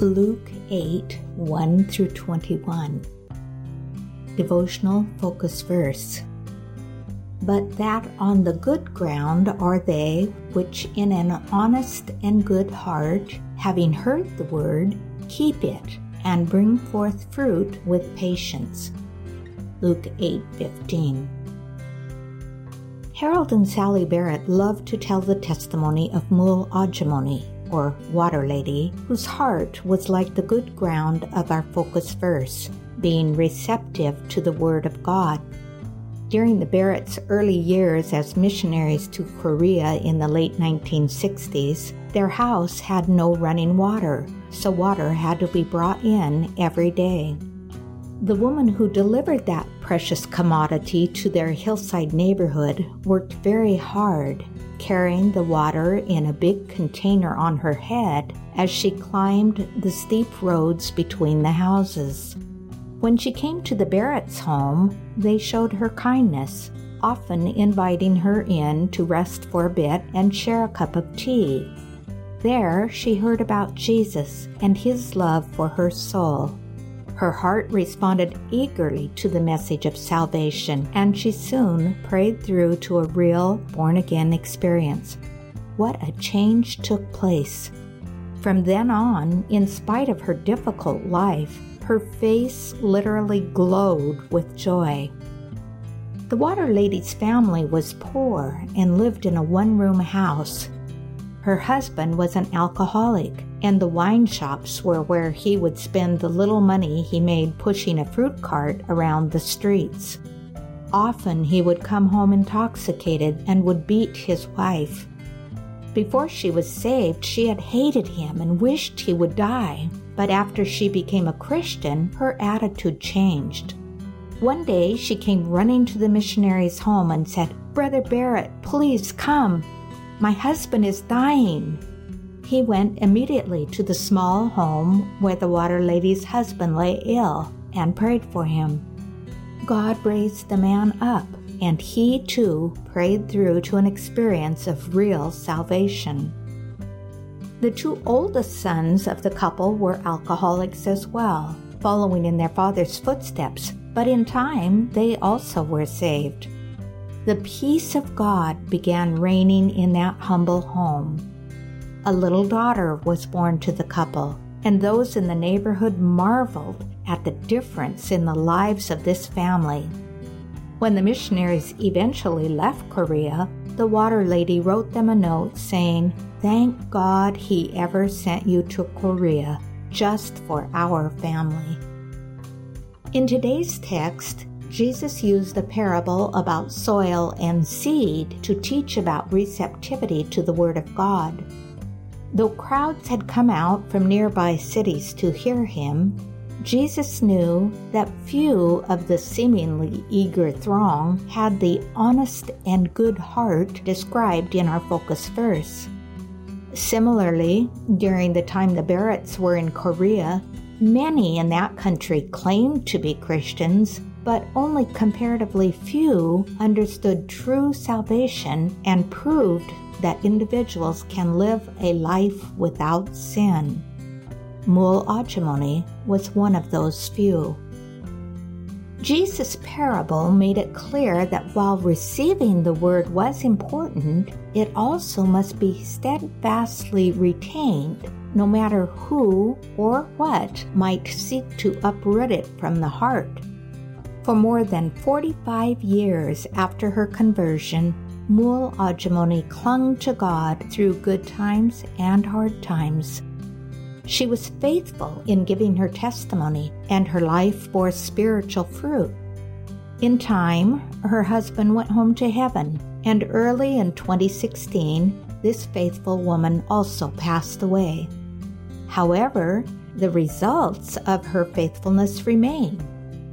Luke 8 1 through 21. Devotional focus verse. But that on the good ground are they which in an honest and good heart, having heard the word, keep it and bring forth fruit with patience. Luke 8:15. Harold and Sally Barrett loved to tell the testimony of Mool Auchimony, or Water Lady, whose heart was like the good ground of our focus verse, being receptive to the Word of God. During the Barretts' early years as missionaries to Korea in the late 1960s, their house had no running water, so water had to be brought in every day. The woman who delivered that precious commodity to their hillside neighborhood worked very hard carrying the water in a big container on her head as she climbed the steep roads between the houses. When she came to the Barretts' home, they showed her kindness, often inviting her in to rest for a bit and share a cup of tea. There, she heard about Jesus and his love for her soul. Her heart responded eagerly to the message of salvation, and she soon prayed through to a real born again experience. What a change took place! From then on, in spite of her difficult life, her face literally glowed with joy. The Water Lady's family was poor and lived in a one room house. Her husband was an alcoholic and the wine shops were where he would spend the little money he made pushing a fruit cart around the streets. Often he would come home intoxicated and would beat his wife. Before she was saved, she had hated him and wished he would die. But after she became a Christian, her attitude changed. One day she came running to the missionary's home and said, Brother Barrett, please come. My husband is dying. He went immediately to the small home where the water lady's husband lay ill and prayed for him. God raised the man up, and he too prayed through to an experience of real salvation. The two oldest sons of the couple were alcoholics as well, following in their father's footsteps, but in time they also were saved. The peace of God began reigning in that humble home a little daughter was born to the couple, and those in the neighborhood marveled at the difference in the lives of this family. When the missionaries eventually left Korea, the water lady wrote them a note saying, Thank God he ever sent you to Korea just for our family. In today's text, Jesus used the parable about soil and seed to teach about receptivity to the Word of God. Though crowds had come out from nearby cities to hear him, Jesus knew that few of the seemingly eager throng had the honest and good heart described in our focus verse. Similarly, during the time the Barretts were in Korea, many in that country claimed to be Christians, but only comparatively few understood true salvation and proved that individuals can live a life without sin. Mul Auchimony was one of those few. Jesus' parable made it clear that while receiving the word was important, it also must be steadfastly retained, no matter who or what might seek to uproot it from the heart. For more than 45 years after her conversion, Mool Auchimony clung to God through good times and hard times. She was faithful in giving her testimony, and her life bore spiritual fruit. In time, her husband went home to heaven, and early in 2016, this faithful woman also passed away. However, the results of her faithfulness remain.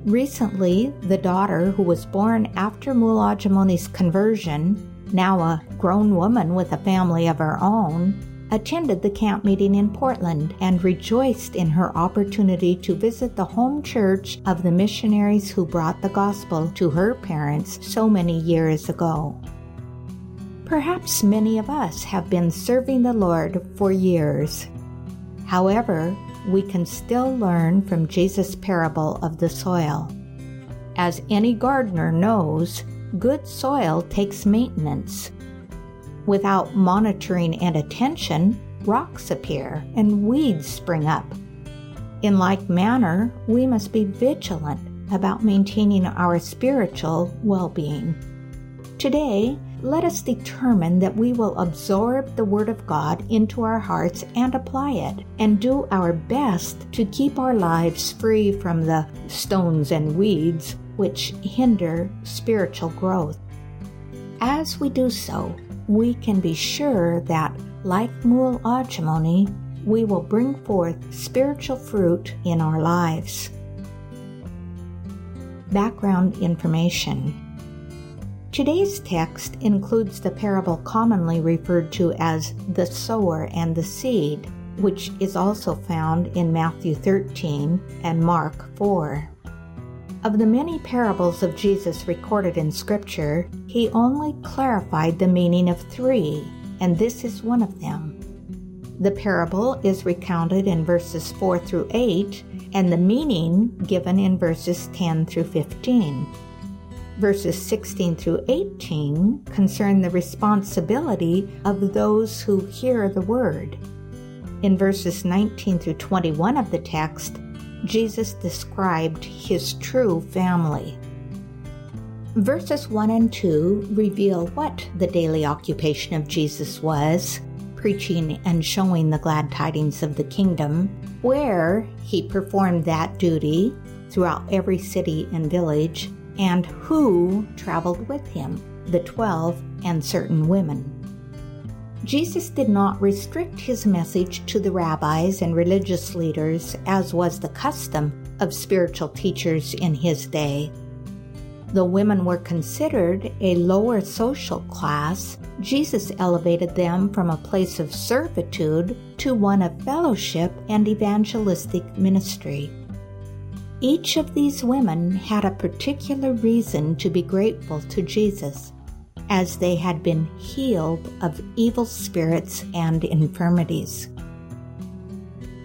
Recently, the daughter who was born after Mool Auchimony's conversion, now a grown woman with a family of her own, attended the camp meeting in Portland and rejoiced in her opportunity to visit the home church of the missionaries who brought the gospel to her parents so many years ago. Perhaps many of us have been serving the Lord for years However, we can still learn from Jesus' parable of the soil. As any gardener knows, good soil takes maintenance. Without monitoring and attention, rocks appear and weeds spring up. In like manner, we must be vigilant about maintaining our spiritual well being. Today, let us determine that we will absorb the Word of God into our hearts and apply it, and do our best to keep our lives free from the stones and weeds which hinder spiritual growth. As we do so, we can be sure that, like Mool Ajamoni, we will bring forth spiritual fruit in our lives. Background information Today's text includes the parable commonly referred to as the sower and the seed, which is also found in Matthew 13 and Mark 4. Of the many parables of Jesus recorded in Scripture, he only clarified the meaning of three, and this is one of them. The parable is recounted in verses 4 through 8, and the meaning given in verses 10 through 15. Verses 16 through 18 concern the responsibility of those who hear the word. In verses 19 through 21 of the text, Jesus described his true family. Verses 1 and 2 reveal what the daily occupation of Jesus was preaching and showing the glad tidings of the kingdom, where he performed that duty throughout every city and village, and who traveled with him the twelve and certain women. Jesus did not restrict his message to the rabbis and religious leaders, as was the custom of spiritual teachers in his day. Though women were considered a lower social class, Jesus elevated them from a place of servitude to one of fellowship and evangelistic ministry. Each of these women had a particular reason to be grateful to Jesus as they had been healed of evil spirits and infirmities.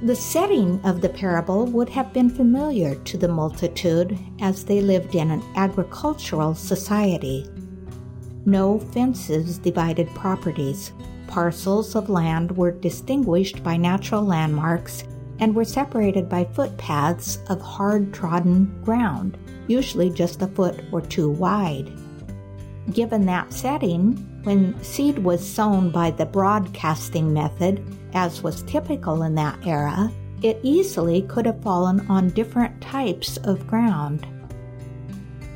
The setting of the parable would have been familiar to the multitude as they lived in an agricultural society. No fences divided properties. Parcels of land were distinguished by natural landmarks and were separated by footpaths of hard trodden ground, usually just a foot or two wide. Given that setting, when seed was sown by the broadcasting method, as was typical in that era, it easily could have fallen on different types of ground.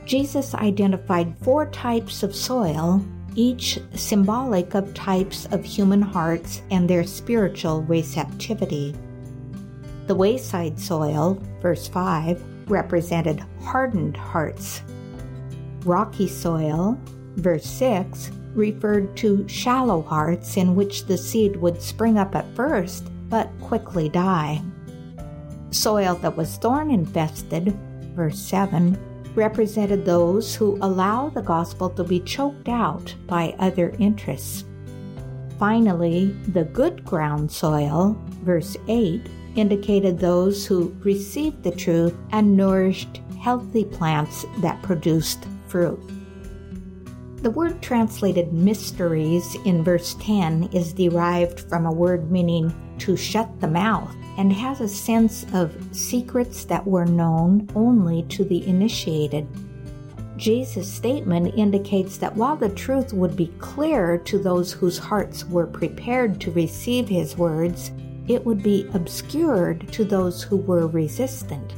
Jesus identified four types of soil, each symbolic of types of human hearts and their spiritual receptivity. The wayside soil, verse 5, represented hardened hearts. Rocky soil, verse 6, referred to shallow hearts in which the seed would spring up at first but quickly die. Soil that was thorn infested, verse 7, represented those who allow the gospel to be choked out by other interests. Finally, the good ground soil, verse 8, indicated those who received the truth and nourished healthy plants that produced fruit. The word translated mysteries in verse 10 is derived from a word meaning to shut the mouth and has a sense of secrets that were known only to the initiated. Jesus' statement indicates that while the truth would be clear to those whose hearts were prepared to receive his words, it would be obscured to those who were resistant.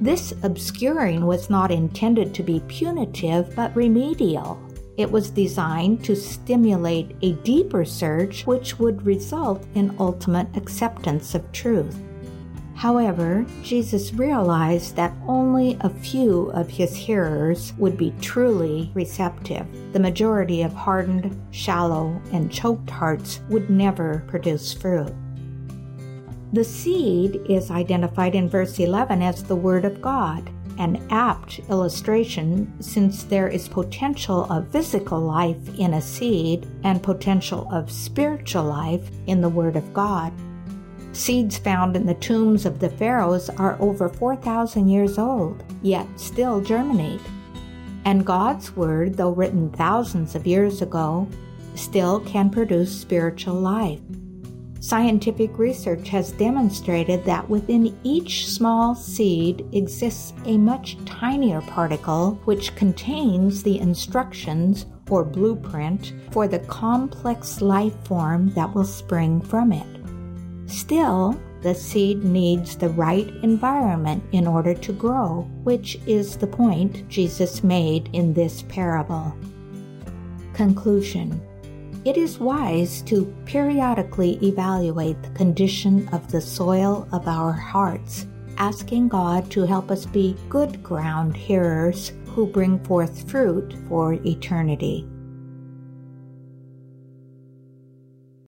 This obscuring was not intended to be punitive but remedial. It was designed to stimulate a deeper search which would result in ultimate acceptance of truth. However, Jesus realized that only a few of his hearers would be truly receptive. The majority of hardened, shallow, and choked hearts would never produce fruit. The seed is identified in verse 11 as the Word of God an apt illustration since there is potential of physical life in a seed and potential of spiritual life in the Word of God. Seeds found in the tombs of the pharaohs are over 4,000 years old, yet still germinate. And God's Word, though written thousands of years ago, still can produce spiritual life. Scientific research has demonstrated that within each small seed exists a much tinier particle which contains the instructions or blueprint for the complex life form that will spring from it. Still, the seed needs the right environment in order to grow, which is the point Jesus made in this parable. Conclusion It is wise to periodically evaluate the condition of the soil of our hearts, asking God to help us be good ground hearers who bring forth fruit for eternity.